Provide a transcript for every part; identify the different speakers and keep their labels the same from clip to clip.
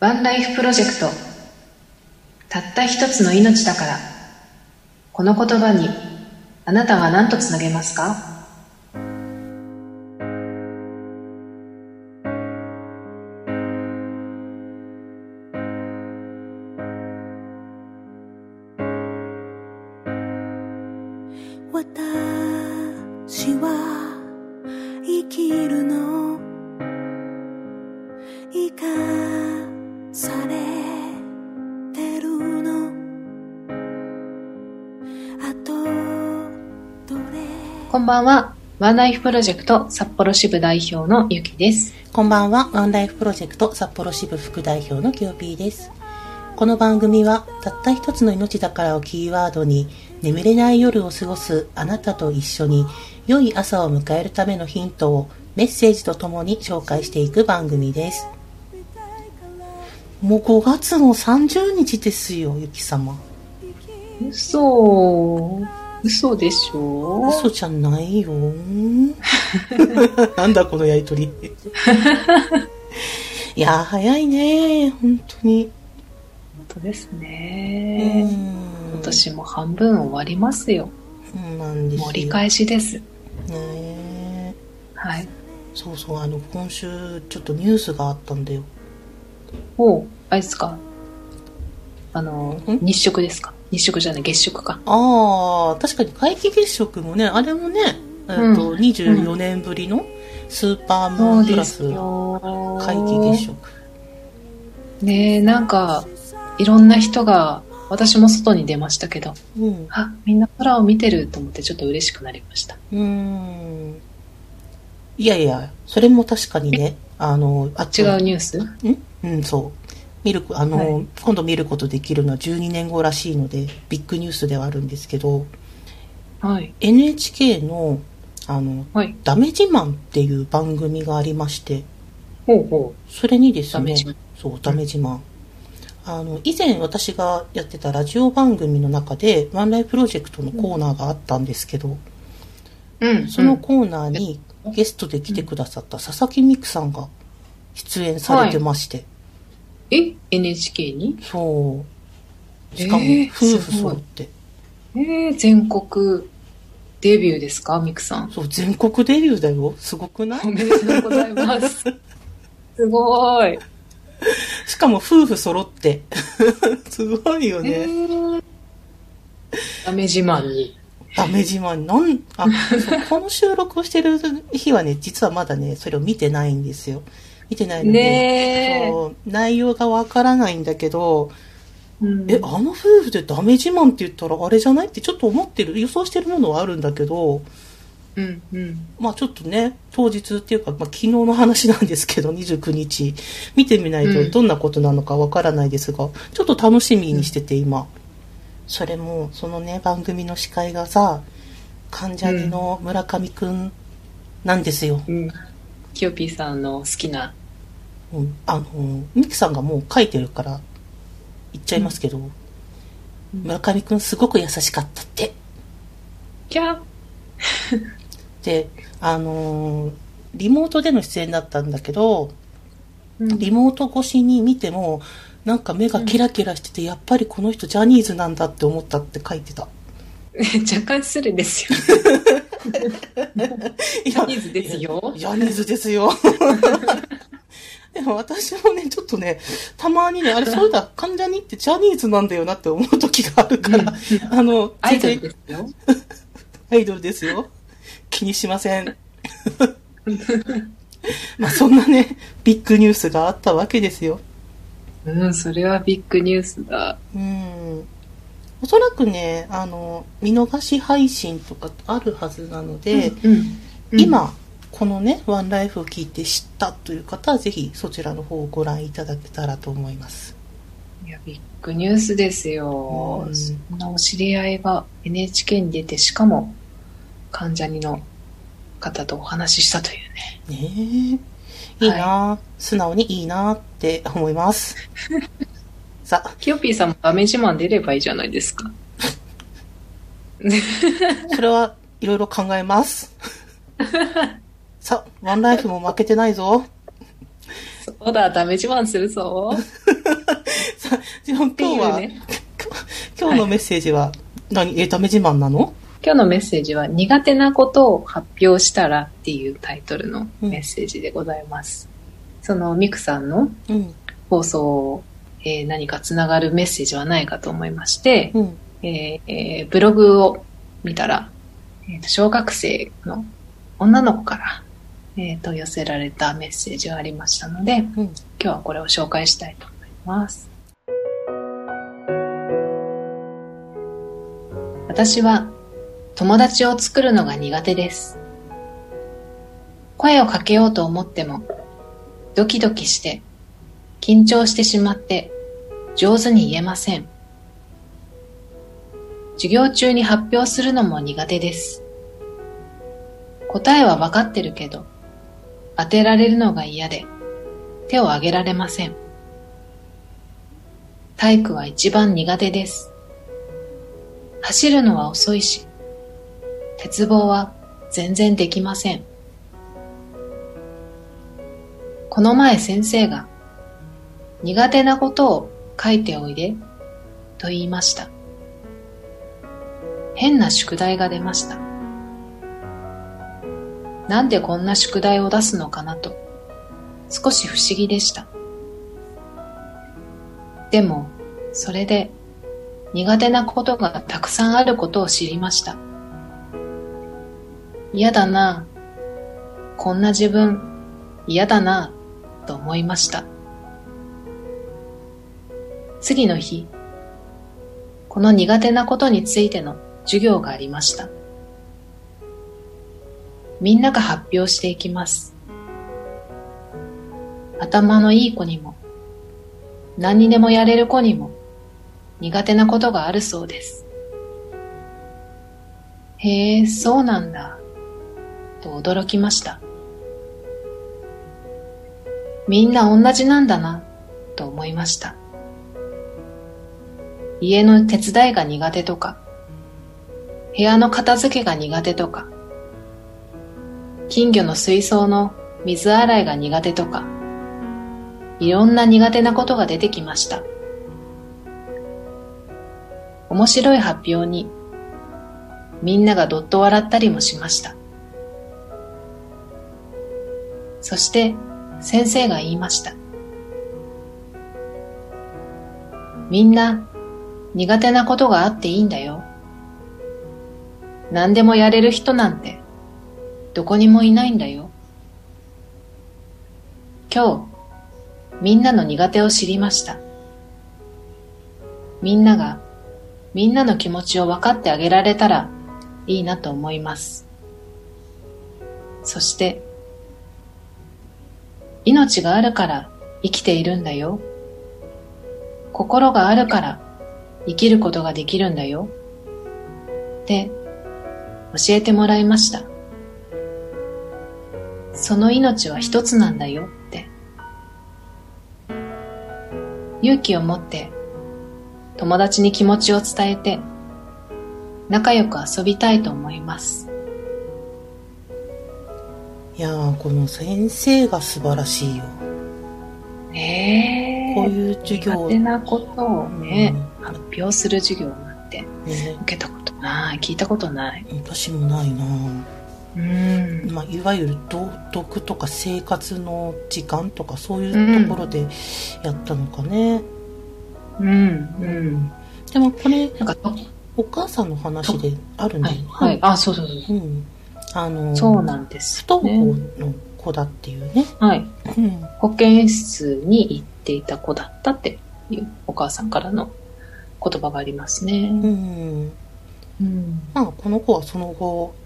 Speaker 1: ワンライフプロジェクト。たった一つの命だから。この言葉にあなたは何とつなげますか？
Speaker 2: 私は生きるの。生か
Speaker 1: こんばんはワンライフプロジェクト札幌支部代表のゆきです
Speaker 3: こんばんは、ワンライフプロジェクト札幌支部副代表のキヨピーです。この番組は、たった一つの命だからをキーワードに、眠れない夜を過ごすあなたと一緒に、良い朝を迎えるためのヒントをメッセージとともに紹介していく番組です。もう5月の30日ですよ、ゆき様。
Speaker 1: 嘘嘘でしょ？
Speaker 3: 嘘じゃないよ。なんだこのやりとり。いやー、早いね。本当に。
Speaker 1: 本当です
Speaker 3: う
Speaker 1: ね
Speaker 3: ん。
Speaker 1: 今年も半分終わりますよ。
Speaker 3: そうなんですよ。
Speaker 1: 盛り返しです。
Speaker 3: ねえ。
Speaker 1: はい。
Speaker 3: そうそう、あの、今週、ちょっとニュースがあったんだよ。
Speaker 1: おあれですか？あの
Speaker 3: ん？
Speaker 1: 日食ですか？日食じゃない月食か
Speaker 3: ああ、確かに皆既月食もね、あれもね、えっと、
Speaker 1: うん
Speaker 3: 24年ぶりのスーパームーンプラス
Speaker 1: よ
Speaker 3: 皆既月食。
Speaker 1: ねえなんかいろんな人が私も外に出ましたけど
Speaker 3: うん。
Speaker 1: あみんな空を見てると思ってちょっと嬉しくなりました
Speaker 3: うーん。いやいや、それも確かにね、あの、あ
Speaker 1: 違うニュース？
Speaker 3: ん？うん、そう。見る、あの、
Speaker 1: はい。
Speaker 3: 今度見ることできるのは12年後らしいので、ビッグニュースではあるんですけど、
Speaker 1: はい。
Speaker 3: NHK の、あの、
Speaker 1: はい。
Speaker 3: ダメ自慢っていう番組がありまして、
Speaker 1: ほうほ
Speaker 3: それにですねそう、ダメ自慢。あの、以前私がやってたラジオ番組の中で、ワンライフプロジェクトのコーナーがあったんですけど、
Speaker 1: ううん。
Speaker 3: そのコーナーにゲストで来てくださった佐々木美久さんが出演されてまして、
Speaker 1: え？NHK に？
Speaker 3: そう。しかも
Speaker 1: えー
Speaker 3: 夫婦揃って、
Speaker 1: えー、全国デビューですか？ミクさん
Speaker 3: そう、全国デビューだよ。すごくない？
Speaker 1: おめでとうございます すごい
Speaker 3: しかも夫婦揃って。すごいよ
Speaker 1: え
Speaker 3: ね。
Speaker 1: ー、ダメ自慢に
Speaker 3: ダメ自慢。なん、あ、この収録をしてる日はね、実はまだね、それを見てないんですよ。見てないので、
Speaker 1: ねえ。
Speaker 3: そう内容がわからないんだけど、
Speaker 1: うん。
Speaker 3: え、あの夫婦でダメ自慢って言ったらあれじゃないってちょっと思ってる、予想してるものはあるんだけど、
Speaker 1: うんうん。
Speaker 3: まあちょっとね、当日っていうか、まあ昨日の話なんですけど、29日、見てみない
Speaker 1: うん。
Speaker 3: とどんなことなのかわからないですが、ちょっと楽しみにしてて今。それも、そのね、番組の司会がさ、関ジャニの村上くんなんですよ。
Speaker 1: うん。キヨピーさんの好きな
Speaker 3: うん、あの、ミキさんがもう書いてるから、言っちゃいますけど、村上くんすごく優しかったって。
Speaker 1: キャ
Speaker 3: で、あのーリモートでの出演だったんだけど、
Speaker 1: うん
Speaker 3: リモート越しに見ても、なんか目がキラキラしてて、やっぱりこの人ジャニーズなんだって思ったって書いてた。
Speaker 1: 若干失礼ですよ
Speaker 3: い
Speaker 1: ジャニーズですよ
Speaker 3: ジャニーズですよ。でも私もね、ちょっとね、たまにね、あれ、そうだ、関ジャニってジャニーズなんだよなって思う時があるから、あの、
Speaker 1: アイドルですよ
Speaker 3: アイドルですよ。気にしません。まあそんなね、ビッグニュースがあったわけですよ。
Speaker 1: うんそれはビッグニュースだ
Speaker 3: うん。おそらくね、あの、見逃し配信とかあるはずなので、
Speaker 1: うんうん
Speaker 3: 今、このね、ワンライフを聞いて知ったという方は、ぜひそちらの方をご覧いただけたらと思います。
Speaker 1: いやビッグニュースですよ、
Speaker 3: うん
Speaker 1: そんなお知り合いが NHK に出てしかも関ジャニの方とお話ししたというね
Speaker 3: ねえ。いいな、素直にいいなって思います。さあ、
Speaker 1: キヨピーさんもダメ自慢出ればいいじゃないですか
Speaker 3: それはいろいろ考えます。さあ、ワンライフも負けてないぞ。
Speaker 1: そうだダメ自慢するぞ
Speaker 3: さ今日は、
Speaker 1: うね。
Speaker 3: 今日のメッセージは、何、エータメ自慢なの？
Speaker 1: 今日のメッセージは苦手なことを発表したらっていうタイトルのメッセージでございます。そのミクさんの
Speaker 3: うん。
Speaker 1: 放送を、えー何かつながるメッセージはないかと思いまして、
Speaker 3: うん。
Speaker 1: えーえーブログを見たら、えーと小学生の女の子から、えーと寄せられたメッセージがありましたので、
Speaker 3: うん。
Speaker 1: 今日はこれを紹介したいと思います。私は友達を作るのが苦手です。声をかけようと思ってもドキドキして緊張してしまって上手に言えません。授業中に発表するのも苦手です。答えはわかってるけど当てられるのが嫌で手を挙げられません。体育は一番苦手です。走るのは遅いし、鉄棒は全然できません。この前先生が苦手なことを書いておいでと言いました。変な宿題が出ました。なんでこんな宿題を出すのかなと少し不思議でした。でも、それで苦手なことがたくさんあることを知りました。嫌だなこんな自分嫌だなと思いました。次の日、この苦手なことについての授業がありました。みんなが発表していきます。頭のいい子にも、何にでもやれる子にも、苦手なことがあるそうです。へえ、そうなんだ、と驚きました。みんな同じなんだな、と思いました。家の手伝いが苦手とか、部屋の片付けが苦手とか、金魚の水槽の水洗いが苦手とか、いろんな苦手なことが出てきました。面白い発表に、みんながどっと笑ったりもしました。そして、先生が言いました。みんな、苦手なことがあっていいんだよ。何でもやれる人なんて、どこにもいないんだよ。今日、みんなの苦手を知りました。みんなが、みんなの気持ちを分かってあげられたらいいなと思います。そして、命があるから生きているんだよ。心があるから生きることができるんだよ。って教えてもらいました。その命は一つなんだよって。勇気を持って友達に気持ちを伝えて仲良く遊びたいと思います。
Speaker 3: いやー、この先生が素晴らしいよ。
Speaker 1: ねえ。
Speaker 3: こういう授業
Speaker 1: 苦手なことをね、
Speaker 3: う
Speaker 1: 発表する授業なんて
Speaker 3: ね、
Speaker 1: 受けたことない、聞いたことない。
Speaker 3: 私もないな
Speaker 1: うん。
Speaker 3: まあ、いわゆる道徳とか生活の時間とかそういうところでやったのかね。
Speaker 1: うん。うん。
Speaker 3: でもこれ、
Speaker 1: なんかと、
Speaker 3: お母さんの話であるんだよね。
Speaker 1: はい、はい。あ、そうそうそう。
Speaker 3: うん。あの、
Speaker 1: そうなんです
Speaker 3: 不登
Speaker 1: ね。
Speaker 3: 校の子だっていうね。
Speaker 1: はい。
Speaker 3: うん。
Speaker 1: 保健室に行っていた子だったっていうお母さんからの言葉がありますね。
Speaker 3: うん。
Speaker 1: うん。
Speaker 3: まあ、この子はその後、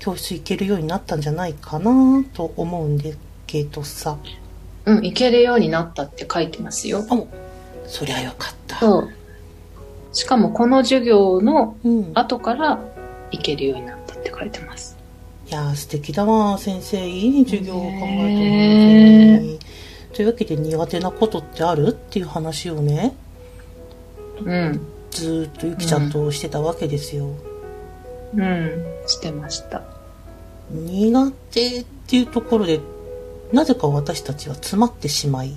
Speaker 3: 教室行けるようになったんじゃないかなと思うんですけどさ。
Speaker 1: うん、行けるようになったって書いてますよ。
Speaker 3: あ、そりゃよかった。
Speaker 1: そう。しかもこの授業の
Speaker 3: うん。
Speaker 1: 後から行けるようになったって書いてます。
Speaker 3: いやー素敵だわ先生いい授業を考えて
Speaker 1: ね
Speaker 3: るのにというわけで苦手なことってある？っていう話をね
Speaker 1: うん。
Speaker 3: ずーっとゆきちゃんとしてたわけですよ、
Speaker 1: うん。してました。
Speaker 3: 苦手っていうところでなぜか私たちは詰まってしまい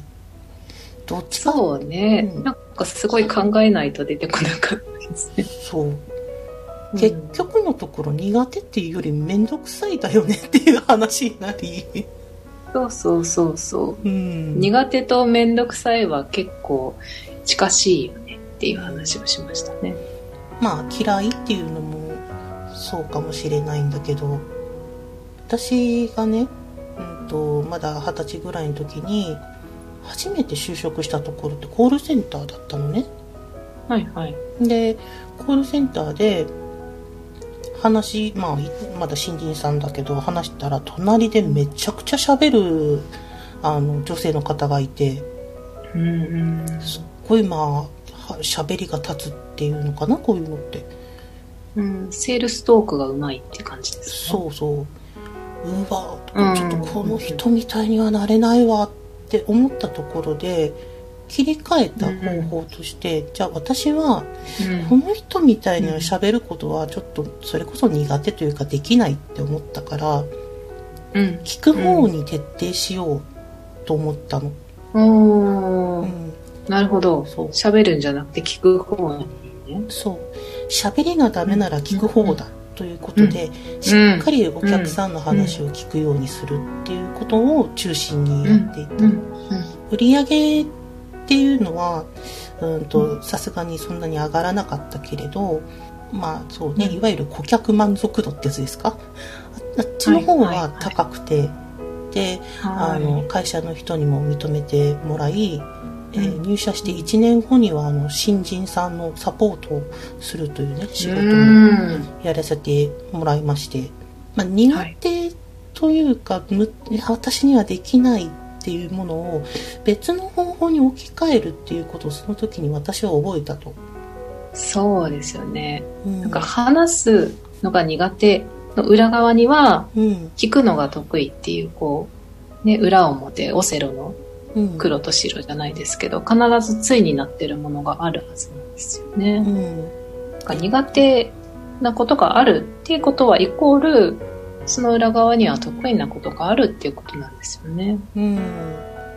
Speaker 3: どっちか
Speaker 1: そうね、
Speaker 3: うん
Speaker 1: なんかすごい考えないと出てこなかったですね。
Speaker 3: そう。結局のところ苦手っていうよりめんどくさいだよねっていう話になり。
Speaker 1: そうそうそうそう。
Speaker 3: うん。
Speaker 1: 苦手とめんどくさいは結構近しいよねっていう話をしましたね。
Speaker 3: まあ嫌いっていうのもそうかもしれないんだけど、私がね、うんと、まだ二十歳ぐらいの時に、初めて就職したところってコールセンターだったのね。
Speaker 1: はいはい。
Speaker 3: で、コールセンターで、話、まあ、いまだ新人さんだけど、話したら、隣でめちゃくちゃ喋る、あの、女性の方がいて、
Speaker 1: うんうん。
Speaker 3: すっごいまあ、は喋りが立つっていうのかな、こういうのって。
Speaker 1: うん、セールストークがうまいって感じですね。
Speaker 3: そうそう。うわ
Speaker 1: うん
Speaker 3: ちょっとこの人みたいにはなれないわって思ったところで、切り替えた方法として、じゃあ私は、この人みたいに喋ることはちょっとそれこそ苦手というかできないって思ったから、
Speaker 1: うん。
Speaker 3: 聞く方に徹底しようと思ったの。
Speaker 1: うん。
Speaker 3: うん。
Speaker 1: なるほど。
Speaker 3: そう
Speaker 1: 喋るんじゃなくて聞く方にね。
Speaker 3: そう。喋りがダメなら聞く方だということで、しっかりお客さんの話を聞くようにするっていうことを中心にやっていた。
Speaker 1: うん。
Speaker 3: 売り上げっていうのは、うんと、さすがにそんなに上がらなかったけれど、まあそうね、
Speaker 1: うん。
Speaker 3: いわゆる顧客満足度ってやつですか？ああっちの方
Speaker 1: はいはいは
Speaker 3: はい。高くて、で、
Speaker 1: はい。
Speaker 3: あの、会社の人にも認めてもらい、えー
Speaker 1: うん
Speaker 3: 入社して1年後にはあの新人さんのサポートをするというね仕事
Speaker 1: う
Speaker 3: も
Speaker 1: ん。
Speaker 3: やらせてもらいまして、まあ、苦手というか、むいや私にはできないっていうものを別の方法に置き換えるっていうことをその時に私は覚えたと。
Speaker 1: そうですよね。
Speaker 3: うん
Speaker 1: なんか話すのが苦手の裏側には
Speaker 3: うん
Speaker 1: 聞くのが得意っていうこう、ね、裏表、オセロの
Speaker 3: うん、
Speaker 1: 黒と白じゃないですけど、必ず対になってるものがあるはずなんですよね。
Speaker 3: うん
Speaker 1: 苦手なことがあるっていうことはイコール、その裏側には得意なことがあるっていうことなんですよね。
Speaker 3: うん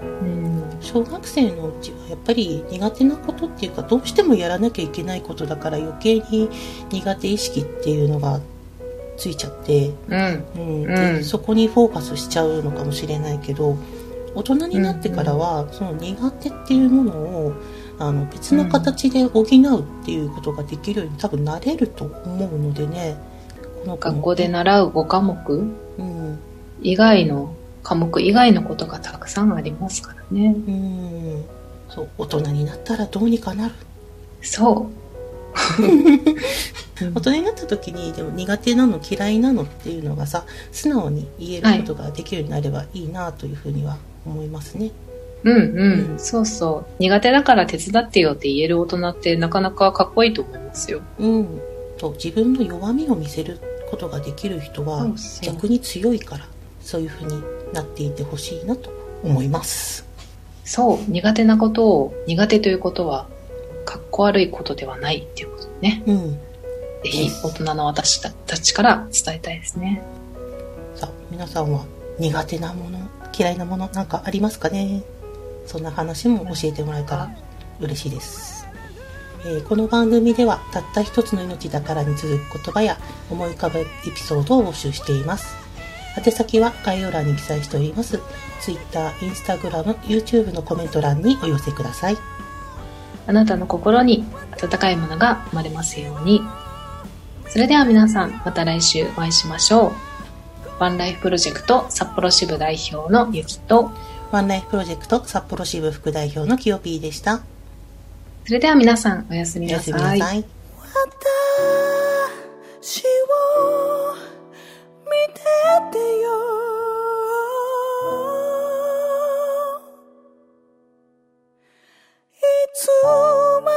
Speaker 1: うん。
Speaker 3: 小学生のうちはやっぱり苦手なことっていうかどうしてもやらなきゃいけないことだから余計に苦手意識っていうのがついちゃって、
Speaker 1: うん。
Speaker 3: うんそこにフォーカスしちゃうのかもしれないけど大人になってからは、その苦手っていうものをあの別の形で補うっていうことができるように多分なれると思うのでね。この
Speaker 1: 学校で習う5科目。
Speaker 3: うん
Speaker 1: 以外の科目以外のことがたくさんありますからね。
Speaker 3: うん。そう大人になったらどうにかなる。
Speaker 1: そう。
Speaker 3: 大人になった時にでも苦手なの嫌いなのっていうのがさ素直に言えることができるようになればいいなというふうには思いますね。
Speaker 1: うんう
Speaker 3: うん
Speaker 1: ん。そうそう。苦手だから手伝ってよって言える大人ってなかなかかっこいいと思いますよ。
Speaker 3: うん、と自分の弱みを見せることができる人は逆に強いからそういうふうになっていてほしいなと思います。
Speaker 1: そう。苦手なことを苦手ということは、かっこ悪いことではないっていうことね。
Speaker 3: うん、
Speaker 1: ぜひ大人の私たちから伝えたいですね。
Speaker 3: さあ皆さんは苦手なもの嫌いなものなんかありますかね？そんな話も教えてもらえたら嬉しいです、えーこの番組ではたった一つの命だからに続く言葉や思い浮かぶエピソードを募集しています。宛先は概要欄に記載しております。Twitter、Instagram、YouTube のコメント欄にお寄せください。
Speaker 1: あなたの心に温かいものが生まれますように。それでは皆さん、また来週お会いしましょう。ワンライフプロジェクト札幌支部代表のゆきと。
Speaker 3: ワンライフプロジェクト札幌支部副代表のきよぴーでした。
Speaker 1: それでは皆さんおやすみなさい。
Speaker 3: ない。
Speaker 2: 私を見ててよ。いつも